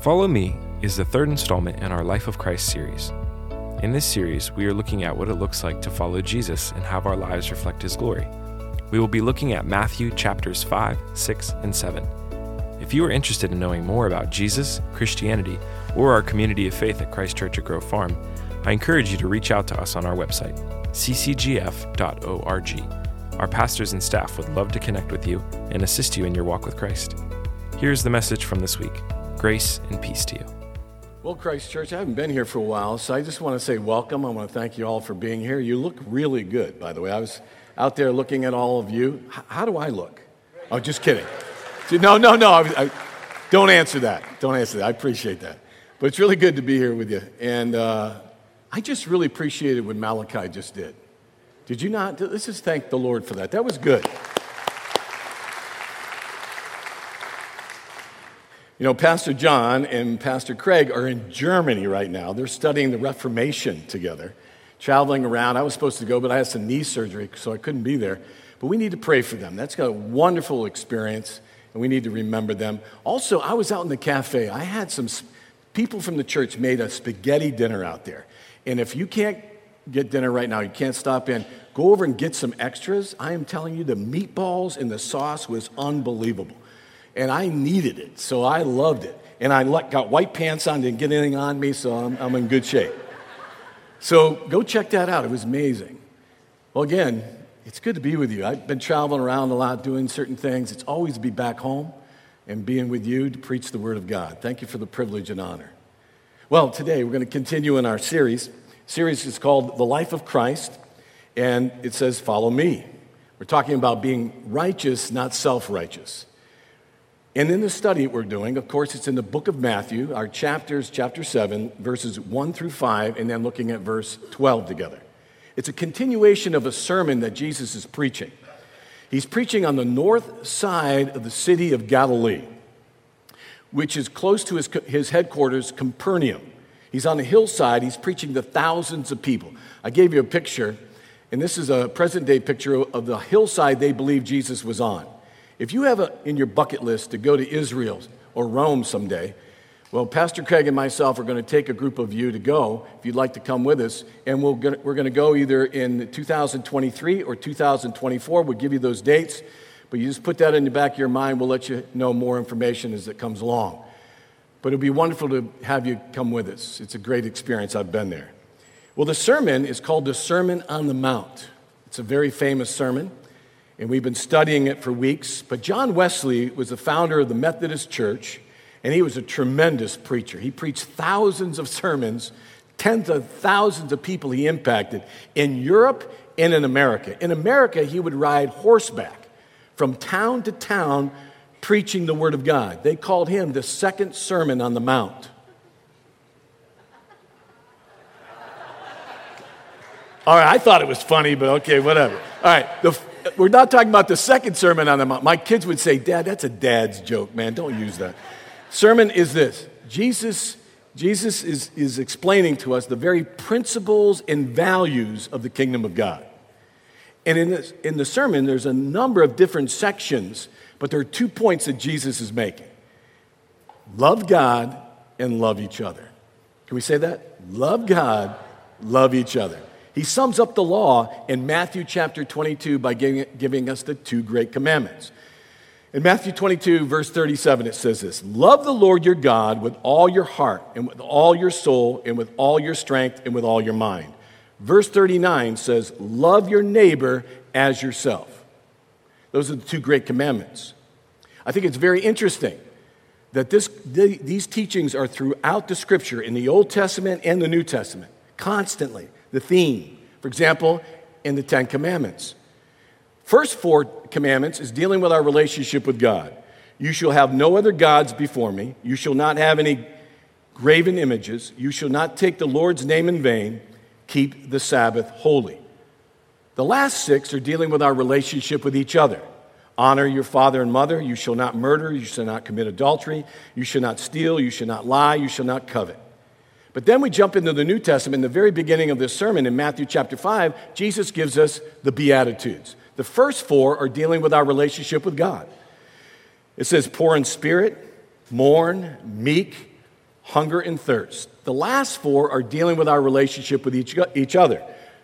Follow Me is the third installment in our Life of Christ series. In this series, we are looking at what it looks like to follow Jesus and have our lives reflect His glory. We will be looking at Matthew chapters 5, 6, and 7. If you are interested in knowing more about Jesus, Christianity, or our community of faith at Christ Church at Grove Farm, I encourage you to reach out to us on our website, ccgf.org. Our pastors and staff would love to connect with you and assist you in your walk with Christ. Here's the message from this week Grace and peace to you. Well, Christ Church, I haven't been here for a while, so I just want to say welcome. I want to thank you all for being here. You look really good, by the way. I was out there looking at all of you. H- how do I look? Oh, just kidding. No, no, no. I, I, don't answer that. Don't answer that. I appreciate that. But it's really good to be here with you. And uh, I just really appreciated what Malachi just did. Did you not? Let's just thank the Lord for that. That was good. You know, Pastor John and Pastor Craig are in Germany right now. They're studying the Reformation together, traveling around. I was supposed to go, but I had some knee surgery, so I couldn't be there. But we need to pray for them. That's got a wonderful experience and we need to remember them. Also, I was out in the cafe. I had some people from the church made a spaghetti dinner out there. And if you can't get dinner right now, you can't stop in, go over and get some extras. I am telling you, the meatballs and the sauce was unbelievable. And I needed it, so I loved it. And I got white pants on, didn't get anything on me, so I'm, I'm in good shape. So go check that out. It was amazing. Well, again, it's good to be with you. I've been traveling around a lot doing certain things. It's always to be back home and being with you to preach the Word of God. Thank you for the privilege and honor. Well, today we're going to continue in our series. Series is called The Life of Christ, and it says, Follow Me. We're talking about being righteous, not self righteous. And in the study we're doing, of course, it's in the book of Matthew, our chapters, chapter 7, verses 1 through 5, and then looking at verse 12 together. It's a continuation of a sermon that Jesus is preaching. He's preaching on the north side of the city of Galilee, which is close to his, his headquarters, Capernaum. He's on a hillside. He's preaching to thousands of people. I gave you a picture, and this is a present day picture of the hillside they believe Jesus was on. If you have a, in your bucket list to go to Israel or Rome someday, well, Pastor Craig and myself are going to take a group of you to go, if you'd like to come with us, and we we are going to go either in 2023 or 2024. We'll give you those dates, but you just put that in the back of your mind. We'll let you know more information as it comes along. But it'd be wonderful to have you come with us. It's a great experience. I've been there. Well, the sermon is called the Sermon on the Mount. It's a very famous sermon, and we've been studying it for weeks. But John Wesley was the founder of the Methodist Church and he was a tremendous preacher. He preached thousands of sermons, tens of thousands of people he impacted in Europe and in America. In America, he would ride horseback from town to town preaching the Word of God. They called him the second Sermon on the Mount. All right, I thought it was funny, but okay, whatever. All right, the, we're not talking about the second Sermon on the Mount. My kids would say, Dad, that's a dad's joke, man. Don't use that sermon is this Jesus, Jesus is, is explaining to us the very principles and values of the kingdom of God. And in, this, in the sermon, there's a number of different sections, but there are two points that Jesus is making love God and love each other. Can we say that? Love God, love each other. He sums up the law in Matthew chapter 22 by giving, giving us the two great commandments. In Matthew 22, verse 37, it says this Love the Lord your God with all your heart, and with all your soul, and with all your strength, and with all your mind. Verse 39 says, Love your neighbor as yourself. Those are the two great commandments. I think it's very interesting that this, these teachings are throughout the scripture in the Old Testament and the New Testament, constantly. The theme, for example, in the Ten Commandments. First four commandments is dealing with our relationship with God. You shall have no other gods before me. You shall not have any graven images. You shall not take the Lord's name in vain. Keep the Sabbath holy. The last six are dealing with our relationship with each other. Honor your father and mother. You shall not murder. You shall not commit adultery. You shall not steal. You shall not lie. You shall not covet. But then we jump into the New Testament. In the very beginning of this sermon in Matthew chapter 5, Jesus gives us the Beatitudes. The first four are dealing with our relationship with God. It says, poor in spirit, mourn, meek, hunger and thirst. The last four are dealing with our relationship with each, each other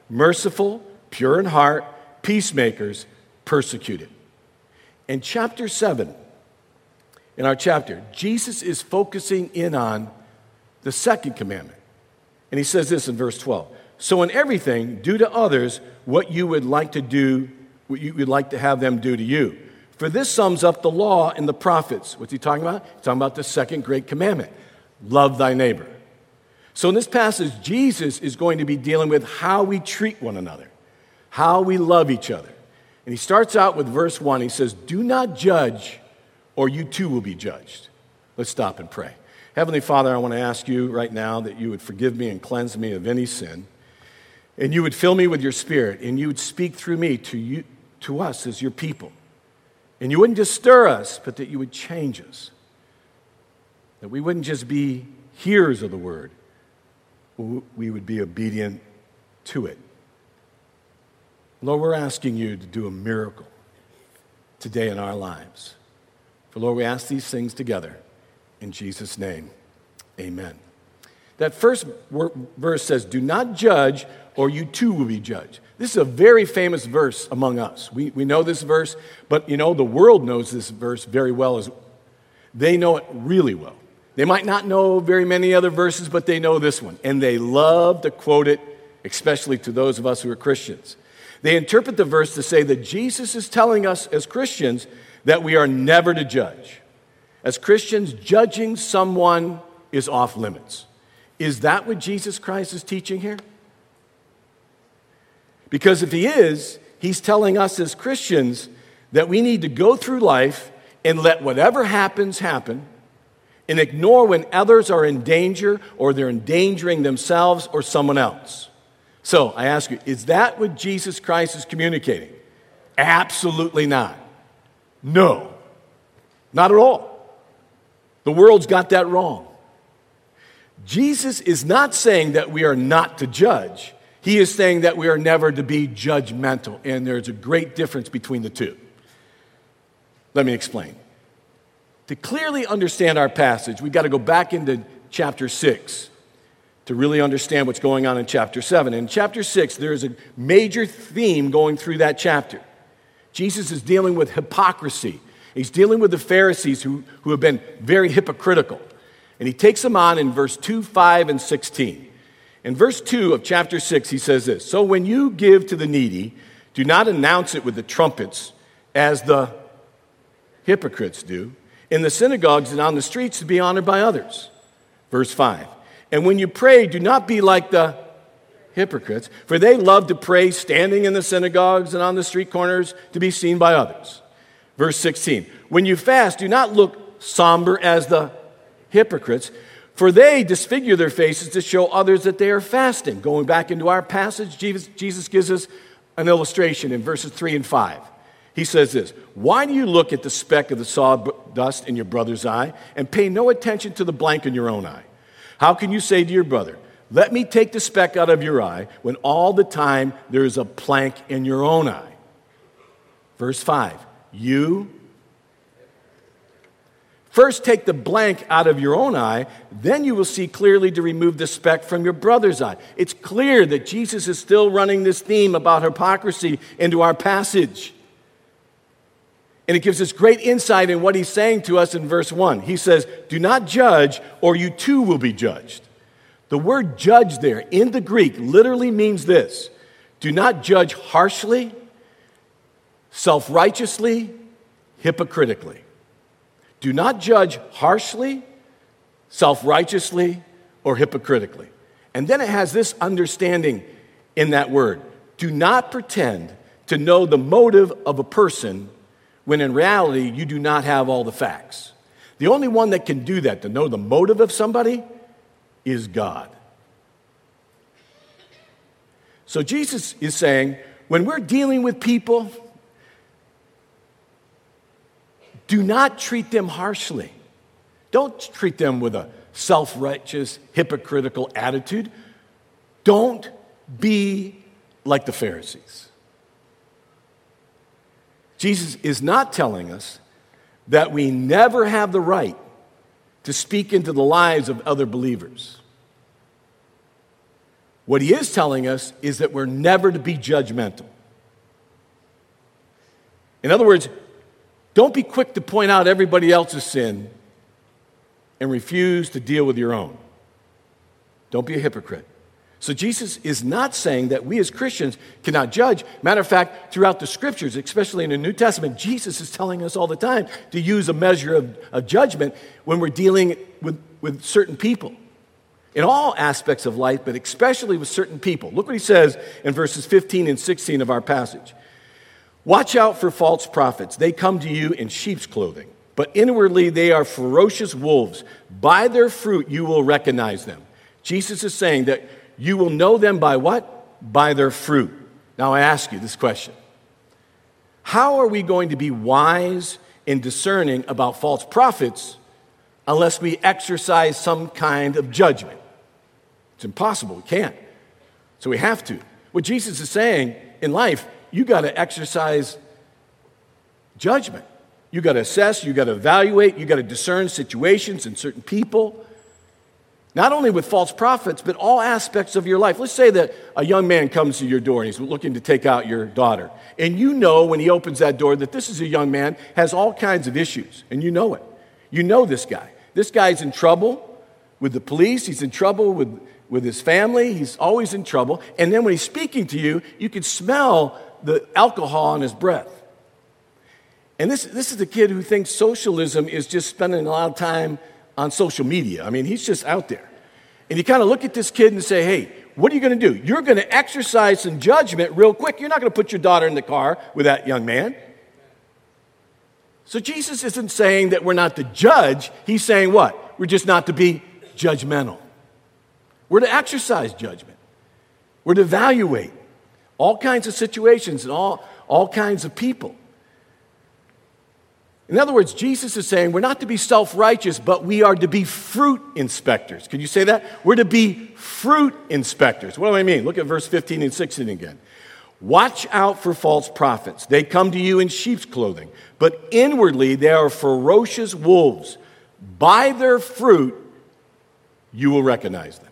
merciful, pure in heart, peacemakers, persecuted. In chapter 7, in our chapter, Jesus is focusing in on the second commandment. And he says this in verse 12 So, in everything, do to others what you would like to do, what you would like to have them do to you. For this sums up the law and the prophets. What's he talking about? He's talking about the second great commandment love thy neighbor. So, in this passage, Jesus is going to be dealing with how we treat one another, how we love each other. And he starts out with verse 1. He says, Do not judge, or you too will be judged. Let's stop and pray. Heavenly Father, I want to ask you right now that you would forgive me and cleanse me of any sin, and you would fill me with your spirit, and you would speak through me to, you, to us as your people. And you wouldn't just stir us, but that you would change us. That we wouldn't just be hearers of the word, we would be obedient to it. Lord, we're asking you to do a miracle today in our lives. For Lord, we ask these things together in Jesus' name. Amen. That first verse says, Do not judge, or you too will be judged. This is a very famous verse among us. We, we know this verse, but you know, the world knows this verse very well. As, they know it really well. They might not know very many other verses, but they know this one. And they love to quote it, especially to those of us who are Christians. They interpret the verse to say that Jesus is telling us as Christians that we are never to judge. As Christians, judging someone is off limits. Is that what Jesus Christ is teaching here? Because if he is, he's telling us as Christians that we need to go through life and let whatever happens happen and ignore when others are in danger or they're endangering themselves or someone else. So I ask you, is that what Jesus Christ is communicating? Absolutely not. No, not at all. The world's got that wrong. Jesus is not saying that we are not to judge. He is saying that we are never to be judgmental, and there's a great difference between the two. Let me explain. To clearly understand our passage, we've got to go back into chapter 6 to really understand what's going on in chapter 7. In chapter 6, there is a major theme going through that chapter. Jesus is dealing with hypocrisy. He's dealing with the Pharisees who, who have been very hypocritical. And he takes them on in verse 2, 5, and 16. In verse 2 of chapter 6, he says this So when you give to the needy, do not announce it with the trumpets as the hypocrites do in the synagogues and on the streets to be honored by others. Verse 5. And when you pray, do not be like the hypocrites, for they love to pray standing in the synagogues and on the street corners to be seen by others. Verse 16. When you fast, do not look somber as the hypocrites, for they disfigure their faces to show others that they are fasting. Going back into our passage, Jesus, Jesus gives us an illustration in verses 3 and 5. He says this Why do you look at the speck of the sawdust in your brother's eye and pay no attention to the blank in your own eye? How can you say to your brother, Let me take the speck out of your eye, when all the time there is a plank in your own eye? Verse 5 You First, take the blank out of your own eye, then you will see clearly to remove the speck from your brother's eye. It's clear that Jesus is still running this theme about hypocrisy into our passage. And it gives us great insight in what he's saying to us in verse 1. He says, Do not judge, or you too will be judged. The word judge there in the Greek literally means this do not judge harshly, self righteously, hypocritically. Do not judge harshly, self righteously, or hypocritically. And then it has this understanding in that word do not pretend to know the motive of a person when in reality you do not have all the facts. The only one that can do that, to know the motive of somebody, is God. So Jesus is saying, when we're dealing with people, do not treat them harshly. Don't treat them with a self righteous, hypocritical attitude. Don't be like the Pharisees. Jesus is not telling us that we never have the right to speak into the lives of other believers. What he is telling us is that we're never to be judgmental. In other words, don't be quick to point out everybody else's sin and refuse to deal with your own. Don't be a hypocrite. So Jesus is not saying that we as Christians cannot judge. Matter of fact, throughout the scriptures, especially in the New Testament, Jesus is telling us all the time to use a measure of, of judgment when we're dealing with, with certain people in all aspects of life, but especially with certain people. Look what he says in verses 15 and 16 of our passage. Watch out for false prophets. They come to you in sheep's clothing, but inwardly they are ferocious wolves. By their fruit you will recognize them. Jesus is saying that you will know them by what? By their fruit. Now I ask you this question How are we going to be wise and discerning about false prophets unless we exercise some kind of judgment? It's impossible. We can't. So we have to. What Jesus is saying in life, you got to exercise judgment. You got to assess, you got to evaluate, you got to discern situations and certain people. Not only with false prophets, but all aspects of your life. Let's say that a young man comes to your door and he's looking to take out your daughter. And you know when he opens that door that this is a young man, has all kinds of issues, and you know it. You know this guy. This guy's in trouble with the police, he's in trouble with, with his family, he's always in trouble. And then when he's speaking to you, you can smell the alcohol on his breath. And this, this is a kid who thinks socialism is just spending a lot of time on social media. I mean, he's just out there. And you kind of look at this kid and say, hey, what are you going to do? You're going to exercise some judgment real quick. You're not going to put your daughter in the car with that young man. So Jesus isn't saying that we're not to judge. He's saying what? We're just not to be judgmental. We're to exercise judgment. We're to evaluate all kinds of situations and all, all kinds of people. In other words, Jesus is saying we're not to be self righteous, but we are to be fruit inspectors. Can you say that? We're to be fruit inspectors. What do I mean? Look at verse 15 and 16 again. Watch out for false prophets. They come to you in sheep's clothing, but inwardly they are ferocious wolves. By their fruit, you will recognize them.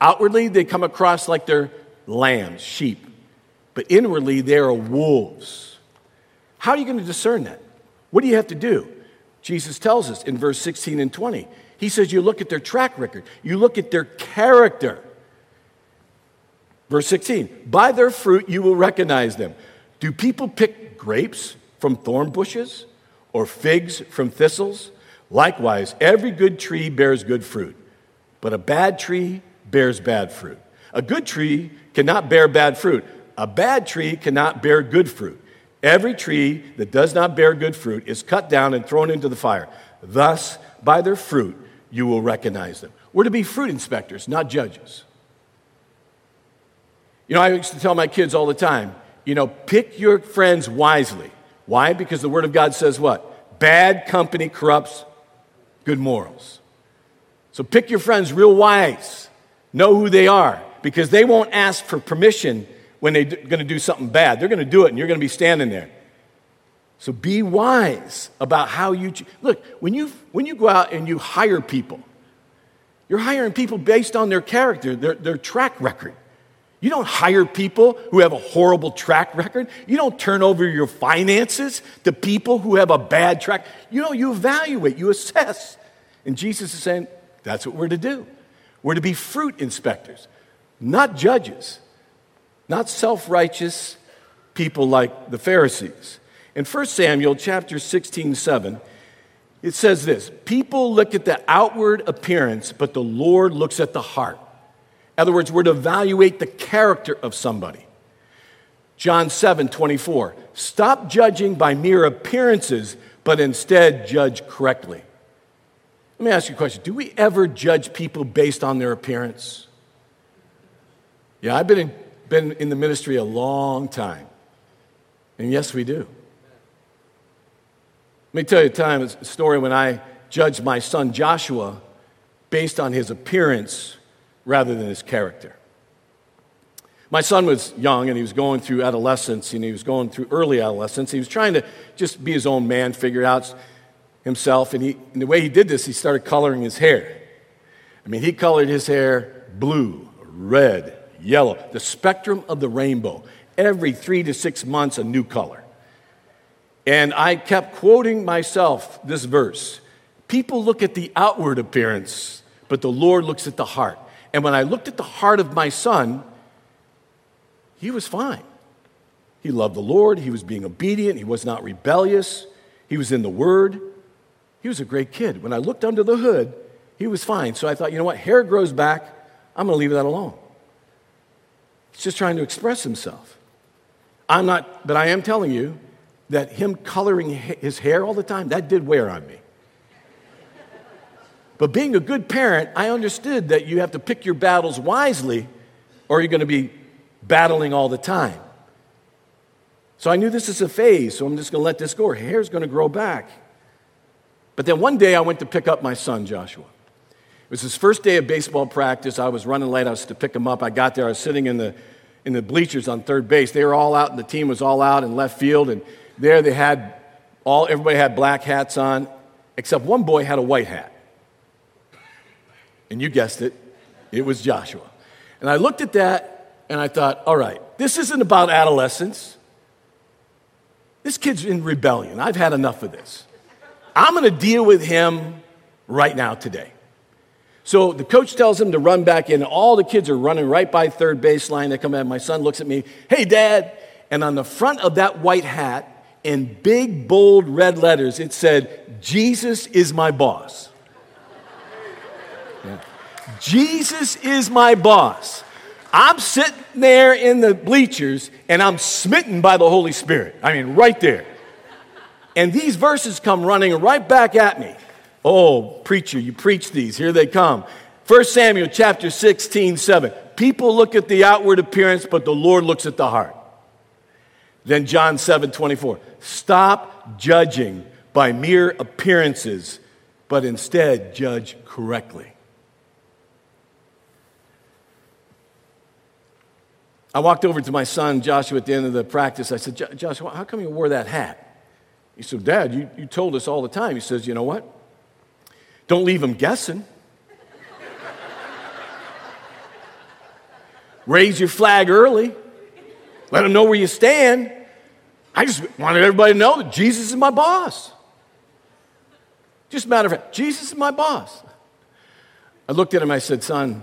Outwardly, they come across like they're lambs, sheep, but inwardly, they are wolves. How are you going to discern that? What do you have to do? Jesus tells us in verse 16 and 20. He says, You look at their track record, you look at their character. Verse 16, by their fruit you will recognize them. Do people pick grapes from thorn bushes or figs from thistles? Likewise, every good tree bears good fruit, but a bad tree bears bad fruit. A good tree cannot bear bad fruit, a bad tree cannot bear good fruit. Every tree that does not bear good fruit is cut down and thrown into the fire. Thus, by their fruit, you will recognize them. We're to be fruit inspectors, not judges. You know, I used to tell my kids all the time, you know, pick your friends wisely. Why? Because the Word of God says what? Bad company corrupts good morals. So pick your friends real wise. Know who they are because they won't ask for permission when they're going to do something bad. They're going to do it and you're going to be standing there. So be wise about how you look when you when you go out and you hire people, you're hiring people based on their character, their, their track record. You don't hire people who have a horrible track record. You don't turn over your finances to people who have a bad track. You know, you evaluate, you assess. And Jesus is saying that's what we're to do. We're to be fruit inspectors, not judges not self righteous people like the Pharisees. In 1 Samuel chapter 16, 7, it says this People look at the outward appearance, but the Lord looks at the heart. In other words, we're to evaluate the character of somebody. John 7, 24. Stop judging by mere appearances, but instead judge correctly. Let me ask you a question Do we ever judge people based on their appearance? Yeah, I've been in been in the ministry a long time. And yes, we do. Let me tell you a time, a story when I judged my son Joshua based on his appearance rather than his character. My son was young and he was going through adolescence and he was going through early adolescence. He was trying to just be his own man, figure out himself, and, he, and the way he did this, he started coloring his hair. I mean, he colored his hair blue, red, yellow, the spectrum of the rainbow. Every three to six months, a new color. And I kept quoting myself this verse People look at the outward appearance, but the Lord looks at the heart. And when I looked at the heart of my son, he was fine. He loved the Lord, he was being obedient, he was not rebellious, he was in the Word. He was a great kid. When I looked under the hood, he was fine. So I thought, you know what? Hair grows back. I'm going to leave that alone. He's just trying to express himself. I'm not, but I am telling you that him coloring his hair all the time, that did wear on me. But being a good parent, I understood that you have to pick your battles wisely or you're going to be battling all the time. So I knew this is a phase, so I'm just going to let this go. Her hair's going to grow back. But then one day I went to pick up my son, Joshua. It was his first day of baseball practice. I was running late. I was to pick him up. I got there. I was sitting in the, in the bleachers on third base. They were all out, and the team was all out in left field. And there they had all, everybody had black hats on, except one boy had a white hat. And you guessed it, it was Joshua. And I looked at that and I thought, all right, this isn't about adolescence. This kid's in rebellion. I've had enough of this. I'm going to deal with him right now today. So the coach tells him to run back in. All the kids are running right by third baseline. They come in. My son looks at me, hey, dad. And on the front of that white hat, in big, bold red letters, it said, Jesus is my boss. Yeah. Jesus is my boss. I'm sitting there in the bleachers and I'm smitten by the Holy Spirit. I mean, right there. And these verses come running right back at me. Oh, preacher, you preach these. Here they come. 1 Samuel chapter 16, 7. People look at the outward appearance, but the Lord looks at the heart. Then John 7, 24. Stop judging by mere appearances, but instead judge correctly. I walked over to my son Joshua at the end of the practice. I said, Joshua, how come you wore that hat? He said, Dad, you, you told us all the time. He says, You know what? Don't leave them guessing. Raise your flag early. Let them know where you stand. I just wanted everybody to know that Jesus is my boss. Just a matter of fact, Jesus is my boss. I looked at him, I said, Son,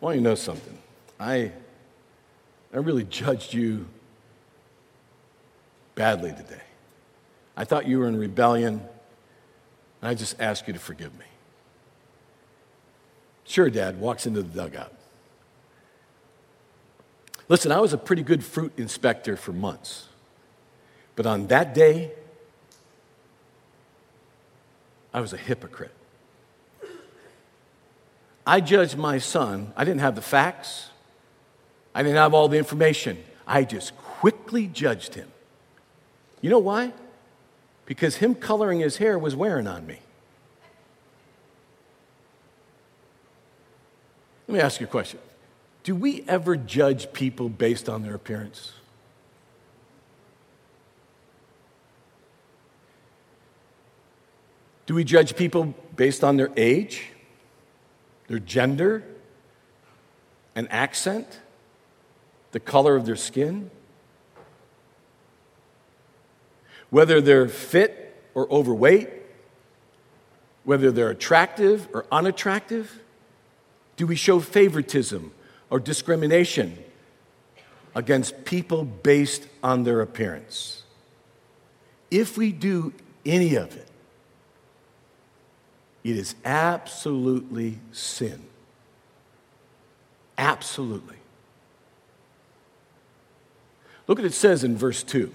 I want you to know something. I, I really judged you badly today. I thought you were in rebellion. And I just ask you to forgive me. Sure, Dad walks into the dugout. Listen, I was a pretty good fruit inspector for months. But on that day, I was a hypocrite. I judged my son. I didn't have the facts, I didn't have all the information. I just quickly judged him. You know why? Because him coloring his hair was wearing on me. Let me ask you a question Do we ever judge people based on their appearance? Do we judge people based on their age, their gender, an accent, the color of their skin? Whether they're fit or overweight, whether they're attractive or unattractive? Do we show favoritism or discrimination against people based on their appearance? If we do any of it, it is absolutely sin. Absolutely. Look what it says in verse 2.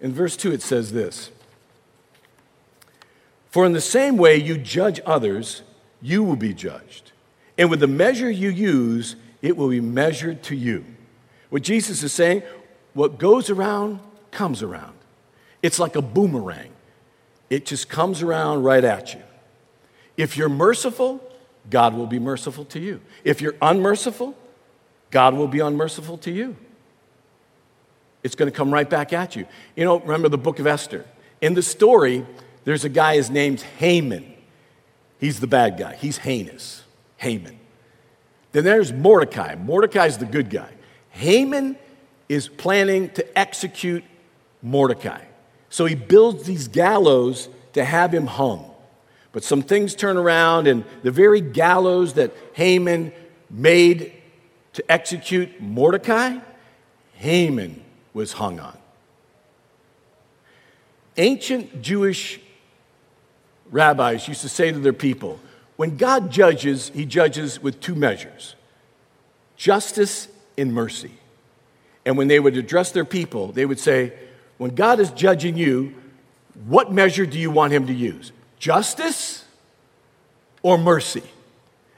In verse 2, it says this For in the same way you judge others, you will be judged. And with the measure you use, it will be measured to you. What Jesus is saying, what goes around comes around. It's like a boomerang, it just comes around right at you. If you're merciful, God will be merciful to you. If you're unmerciful, God will be unmerciful to you. It's going to come right back at you. You know, remember the book of Esther. In the story, there's a guy, his name's Haman. He's the bad guy, he's heinous. Haman. Then there's Mordecai. Mordecai's the good guy. Haman is planning to execute Mordecai. So he builds these gallows to have him hung. But some things turn around, and the very gallows that Haman made to execute Mordecai, Haman was hung on. Ancient Jewish rabbis used to say to their people, when God judges, he judges with two measures justice and mercy. And when they would address their people, they would say, When God is judging you, what measure do you want him to use? Justice or mercy?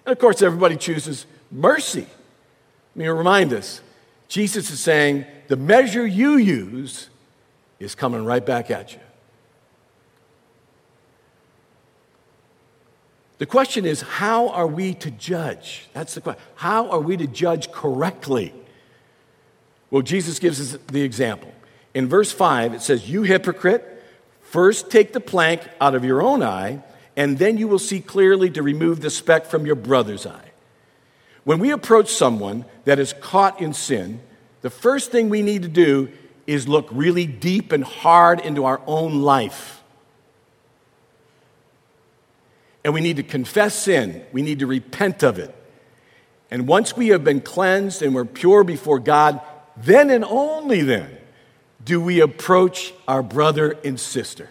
And of course, everybody chooses mercy. Let me remind us Jesus is saying, The measure you use is coming right back at you. The question is, how are we to judge? That's the question. How are we to judge correctly? Well, Jesus gives us the example. In verse 5, it says, You hypocrite, first take the plank out of your own eye, and then you will see clearly to remove the speck from your brother's eye. When we approach someone that is caught in sin, the first thing we need to do is look really deep and hard into our own life. And we need to confess sin. We need to repent of it. And once we have been cleansed and we're pure before God, then and only then do we approach our brother and sister.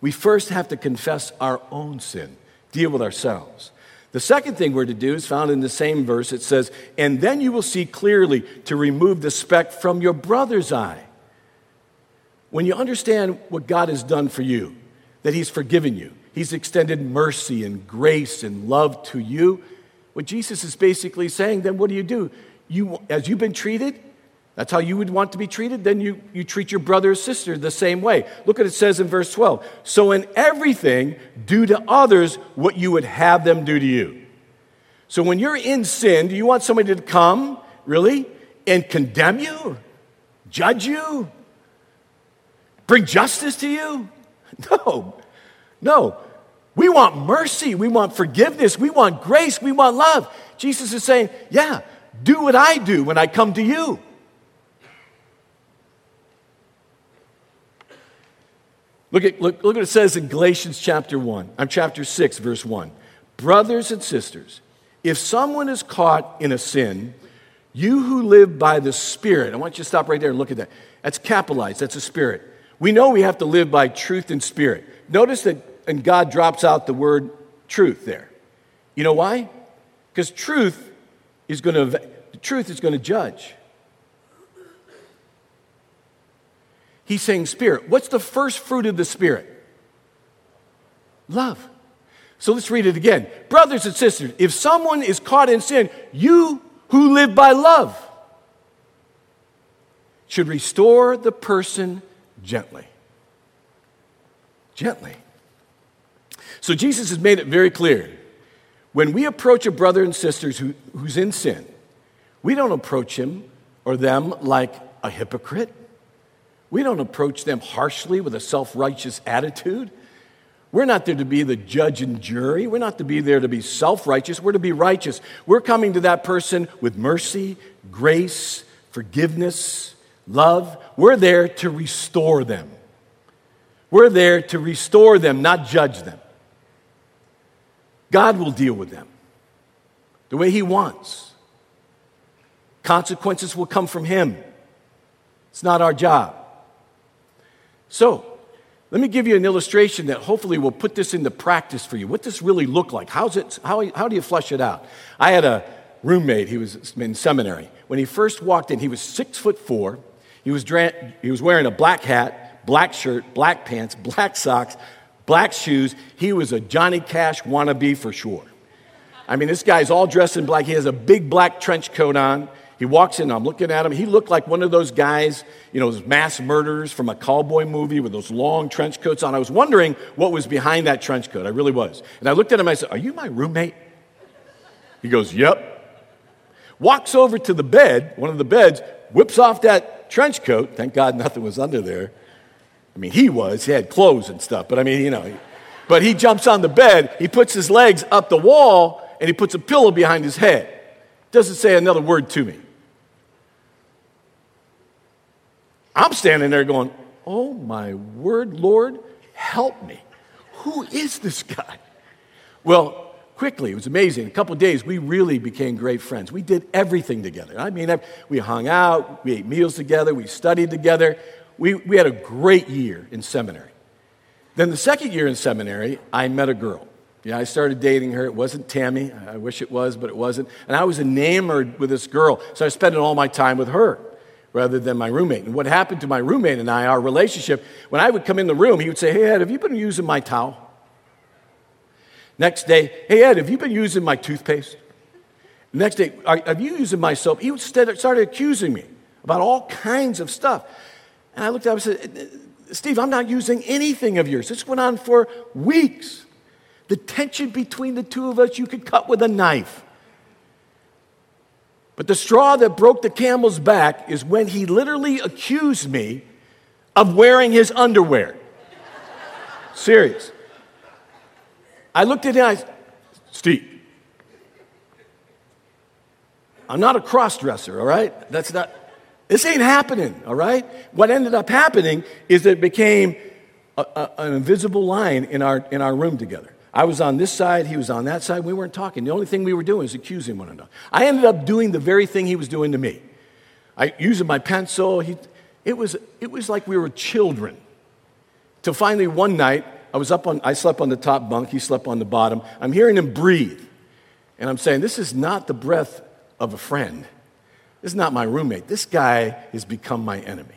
We first have to confess our own sin, deal with ourselves. The second thing we're to do is found in the same verse. It says, And then you will see clearly to remove the speck from your brother's eye. When you understand what God has done for you, that He's forgiven you, He's extended mercy and grace and love to you. What Jesus is basically saying, then what do you do? You, as you've been treated, that's how you would want to be treated, then you, you treat your brother or sister the same way. Look what it says in verse 12. So, in everything, do to others what you would have them do to you. So, when you're in sin, do you want somebody to come, really, and condemn you, judge you, bring justice to you? No. No. We want mercy. We want forgiveness. We want grace. We want love. Jesus is saying, Yeah, do what I do when I come to you. Look at, look, look what it says in Galatians chapter 1, I'm chapter 6, verse 1. Brothers and sisters, if someone is caught in a sin, you who live by the Spirit, I want you to stop right there and look at that. That's capitalized, that's a spirit. We know we have to live by truth and spirit. Notice that and God drops out the word truth there. You know why? Because truth is going to truth is going to judge. He's saying spirit. What's the first fruit of the spirit? Love. So let's read it again. Brothers and sisters, if someone is caught in sin, you who live by love should restore the person gently. Gently. So Jesus has made it very clear. When we approach a brother and sister who, who's in sin, we don't approach him or them like a hypocrite. We don't approach them harshly with a self righteous attitude. We're not there to be the judge and jury. We're not to be there to be self righteous. We're to be righteous. We're coming to that person with mercy, grace, forgiveness, love. We're there to restore them. We're there to restore them, not judge them. God will deal with them the way He wants. Consequences will come from Him. It's not our job. So, let me give you an illustration that hopefully will put this into practice for you. What does really look like? How's it, how, how do you flesh it out? I had a roommate, he was in seminary. When he first walked in, he was six foot four. He was, dra- he was wearing a black hat, black shirt, black pants, black socks, black shoes. He was a Johnny Cash wannabe for sure. I mean, this guy's all dressed in black. He has a big black trench coat on. He walks in, I'm looking at him. He looked like one of those guys, you know, those mass murderers from a cowboy movie with those long trench coats on. I was wondering what was behind that trench coat. I really was. And I looked at him, I said, Are you my roommate? He goes, Yep. Walks over to the bed, one of the beds, whips off that trench coat. Thank God nothing was under there I mean, he was, he had clothes and stuff, but I mean, you know. But he jumps on the bed, he puts his legs up the wall, and he puts a pillow behind his head. Doesn't say another word to me. I'm standing there going, Oh my word, Lord, help me. Who is this guy? Well, quickly, it was amazing. A couple days, we really became great friends. We did everything together. I mean, we hung out, we ate meals together, we studied together. We, we had a great year in seminary. Then the second year in seminary, I met a girl. Yeah, I started dating her. It wasn't Tammy. I wish it was, but it wasn't. And I was enamored with this girl. So I spent all my time with her rather than my roommate. And what happened to my roommate and I, our relationship, when I would come in the room, he would say, Hey, Ed, have you been using my towel? Next day, Hey, Ed, have you been using my toothpaste? Next day, have you using my soap? He would start accusing me about all kinds of stuff. And I looked at him and said, eh, eh, Steve, I'm not using anything of yours. This went on for weeks. The tension between the two of us, you could cut with a knife. But the straw that broke the camel's back is when he literally accused me of wearing his underwear. Serious. I looked at him, I said, Steve, I'm not a cross dresser, all right? That's not, this ain't happening, all right? What ended up happening is that it became a, a, an invisible line in our, in our room together. I was on this side, he was on that side. We weren't talking. The only thing we were doing was accusing one another. I ended up doing the very thing he was doing to me. I using my pencil. He, it, was, it was like we were children. Till finally one night, I was up on, I slept on the top bunk, he slept on the bottom. I'm hearing him breathe. And I'm saying, this is not the breath of a friend. This is not my roommate. This guy has become my enemy.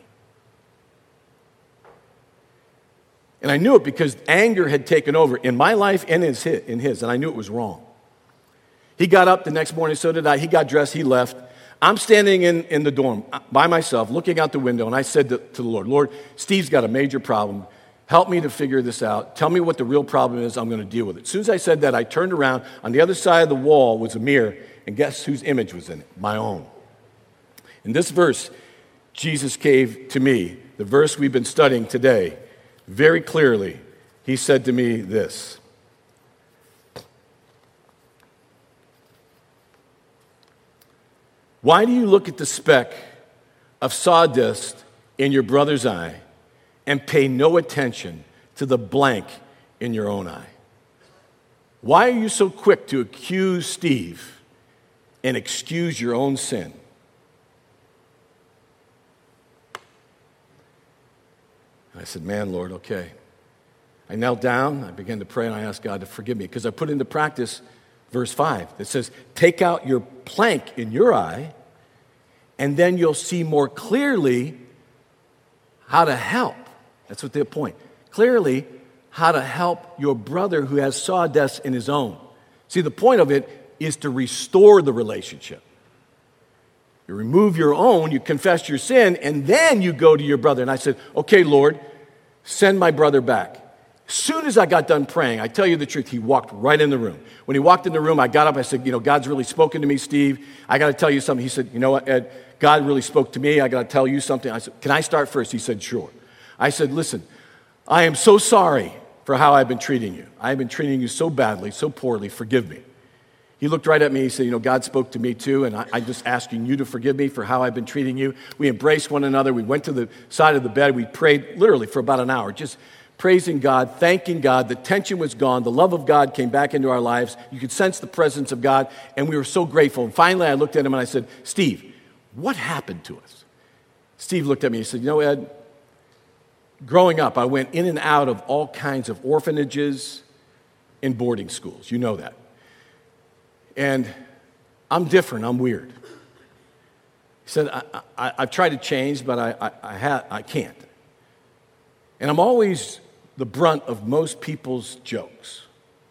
And I knew it because anger had taken over in my life and in his, and I knew it was wrong. He got up the next morning, so did I. He got dressed, he left. I'm standing in, in the dorm uh, by myself, looking out the window, and I said to, to the Lord, Lord, Steve's got a major problem. Help me to figure this out. Tell me what the real problem is. I'm going to deal with it. As soon as I said that, I turned around. On the other side of the wall was a mirror, and guess whose image was in it? My own. In this verse, Jesus gave to me, the verse we've been studying today, very clearly, he said to me this Why do you look at the speck of sawdust in your brother's eye and pay no attention to the blank in your own eye? Why are you so quick to accuse Steve and excuse your own sin? I said, Man, Lord, okay. I knelt down, I began to pray, and I asked God to forgive me because I put into practice verse 5 that says, Take out your plank in your eye, and then you'll see more clearly how to help. That's what the point. Clearly, how to help your brother who has sawdust in his own. See, the point of it is to restore the relationship. You remove your own, you confess your sin, and then you go to your brother. And I said, Okay, Lord, send my brother back. As soon as I got done praying, I tell you the truth, he walked right in the room. When he walked in the room, I got up, I said, You know, God's really spoken to me, Steve. I got to tell you something. He said, You know what, Ed, God really spoke to me. I got to tell you something. I said, Can I start first? He said, Sure. I said, Listen, I am so sorry for how I've been treating you. I have been treating you so badly, so poorly. Forgive me. He looked right at me. He said, You know, God spoke to me too, and I, am just asking you to forgive me for how I've been treating you. We embraced one another. We went to the side of the bed. We prayed literally for about an hour, just praising God, thanking God. The tension was gone. The love of God came back into our lives. You could sense the presence of God, and we were so grateful. And finally, I looked at him and I said, Steve, what happened to us? Steve looked at me. He said, You know, Ed, growing up, I went in and out of all kinds of orphanages and boarding schools. You know that. And I'm different, I'm weird. He said, I, have tried to change, but I, I, I, ha- I can't. And I'm always the brunt of most people's jokes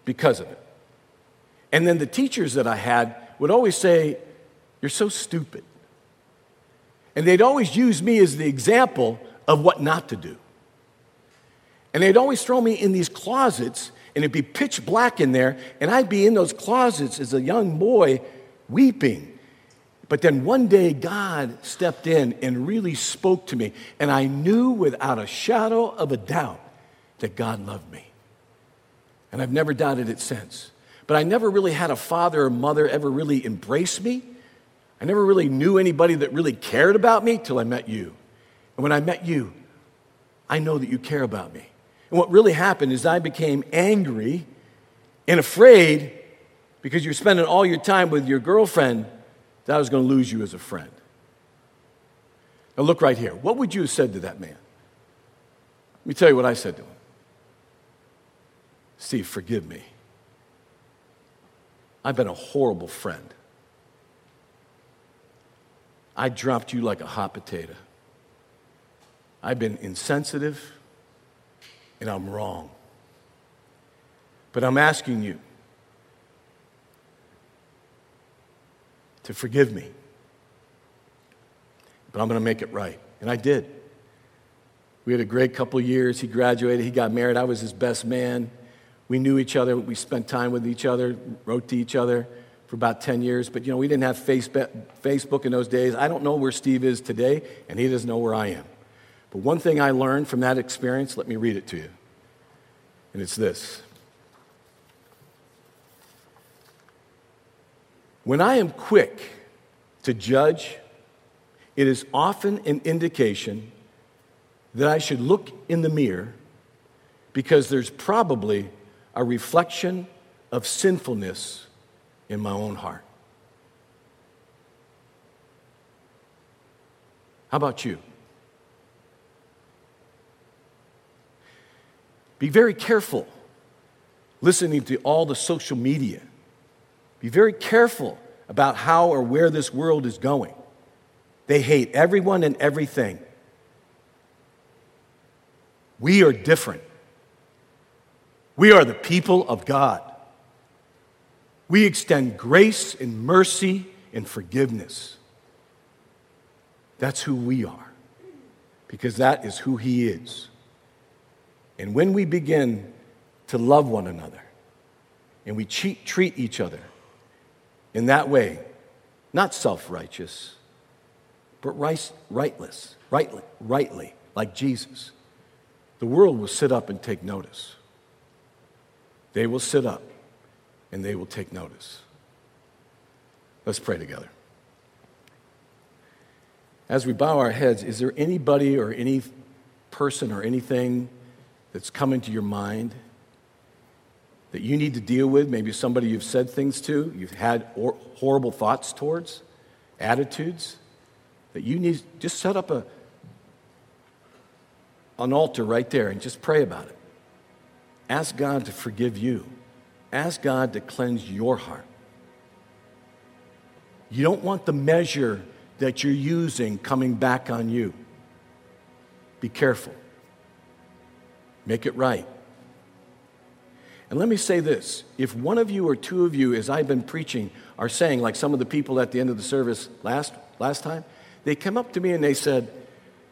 because of it. And then the teachers that I had would always say, You're so stupid. And they'd always use me as the example of what not to do. And they'd always throw me in these closets and it'd be pitch black in there, and I'd be in those closets as a young boy weeping But then one day, God stepped in and really spoke to me, and I knew without a shadow of a doubt that God loved me. And I've never doubted it since. But I never really had a father or mother ever really embrace me. I never really knew anybody that really cared about me till I met you. And when I met you, I know that you care about me. And what really happened is I became angry and afraid because you're spending all your time with your girlfriend that I was going to lose you as a friend. Now, look right here. What would you have said to that man? Let me tell you what I said to him Steve, forgive me. I've been a horrible friend. I dropped you like a hot potato. I've been insensitive and I'm wrong. But I'm asking you to forgive me. But I'm going to make it right. And I did. We had a great couple years. He graduated, he got married. I was his best man. We knew each other. We spent time with each other, wrote to each other for about 10 years. But, you know, we didn't have Facebook in those days. I don't know where Steve is today, and he doesn't know where I am. But one thing I learned from that experience, let me read it to you. And it's this When I am quick to judge, it is often an indication that I should look in the mirror because there's probably a reflection of sinfulness in my own heart. How about you? Be very careful listening to all the social media be very careful about how or where this world is going. They hate everyone and everything. We are different. We are the people of God. We extend grace and mercy and forgiveness. That's who we are, because that is who He is. And when we begin to love one another and we treat each other in that way, not self righteous, but right, rightless, rightly, rightly, like Jesus, the world will sit up and take notice. They will sit up and they will take notice. Let's pray together. As we bow our heads, is there anybody or any person or anything that's coming to your mind? that you need to deal with, maybe somebody you've said things to, you've had or- horrible thoughts towards, attitudes, that you need just set up a, an altar right there and just pray about it. Ask God to forgive you. Ask God to cleanse your heart. You don't want the measure that you're using coming back on you. Be careful. Make it right. And let me say this if one of you or two of you, as I've been preaching, are saying, like some of the people at the end of the service last, last time, they come up to me and they said,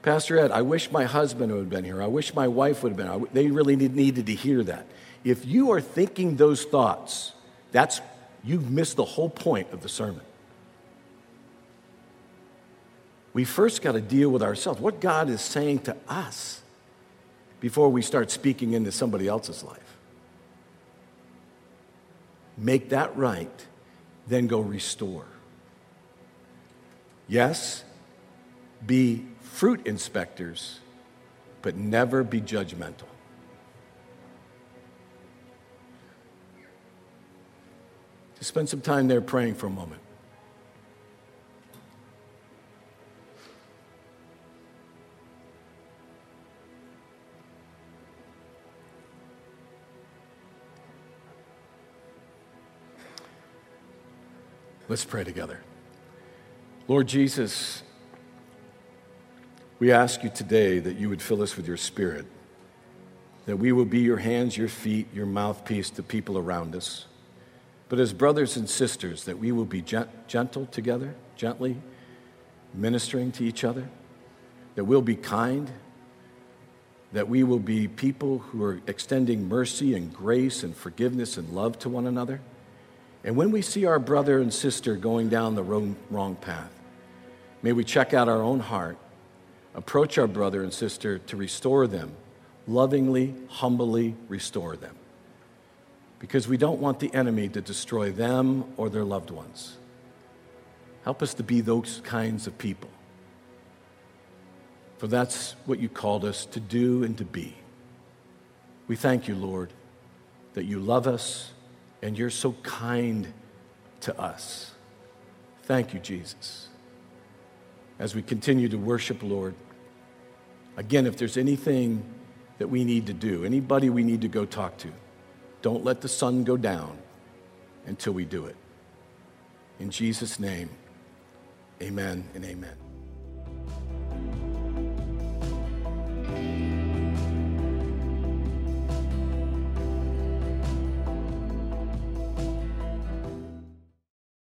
Pastor Ed, I wish my husband would have been here. I wish my wife would have been here. They really need, needed to hear that. If you are thinking those thoughts, that's, you've missed the whole point of the sermon. We first got to deal with ourselves, what God is saying to us, before we start speaking into somebody else's life make that right, then go restore. Yes, be fruit inspectors, but never be judgmental. Just spend some time there praying for a moment. Let's pray together. Lord Jesus, we ask you today that you would fill us with your spirit, that we will be your hands, your feet, your mouthpiece to people around us. But as brothers and sisters, that we will be gent- gentle together, gently ministering to each other, that we'll be kind, that we will be people who are extending mercy and grace and forgiveness and love to one another And when we see our brother and sister going down the wrong, wrong path, may we check out our own heart, approach our brother and sister to restore them, lovingly, humbly restore them. Because we don't want the enemy to destroy them or their loved ones. Help us to be those kinds of people. For that's what you called us to do and to be. We thank you, Lord, that you love us and you're so kind to us. Thank you, Jesus. As we continue to worship, Lord, again, if there's anything that we need to do, anybody we need to go talk to, don't let the sun go down until we do it. In Jesus' name, amen and amen.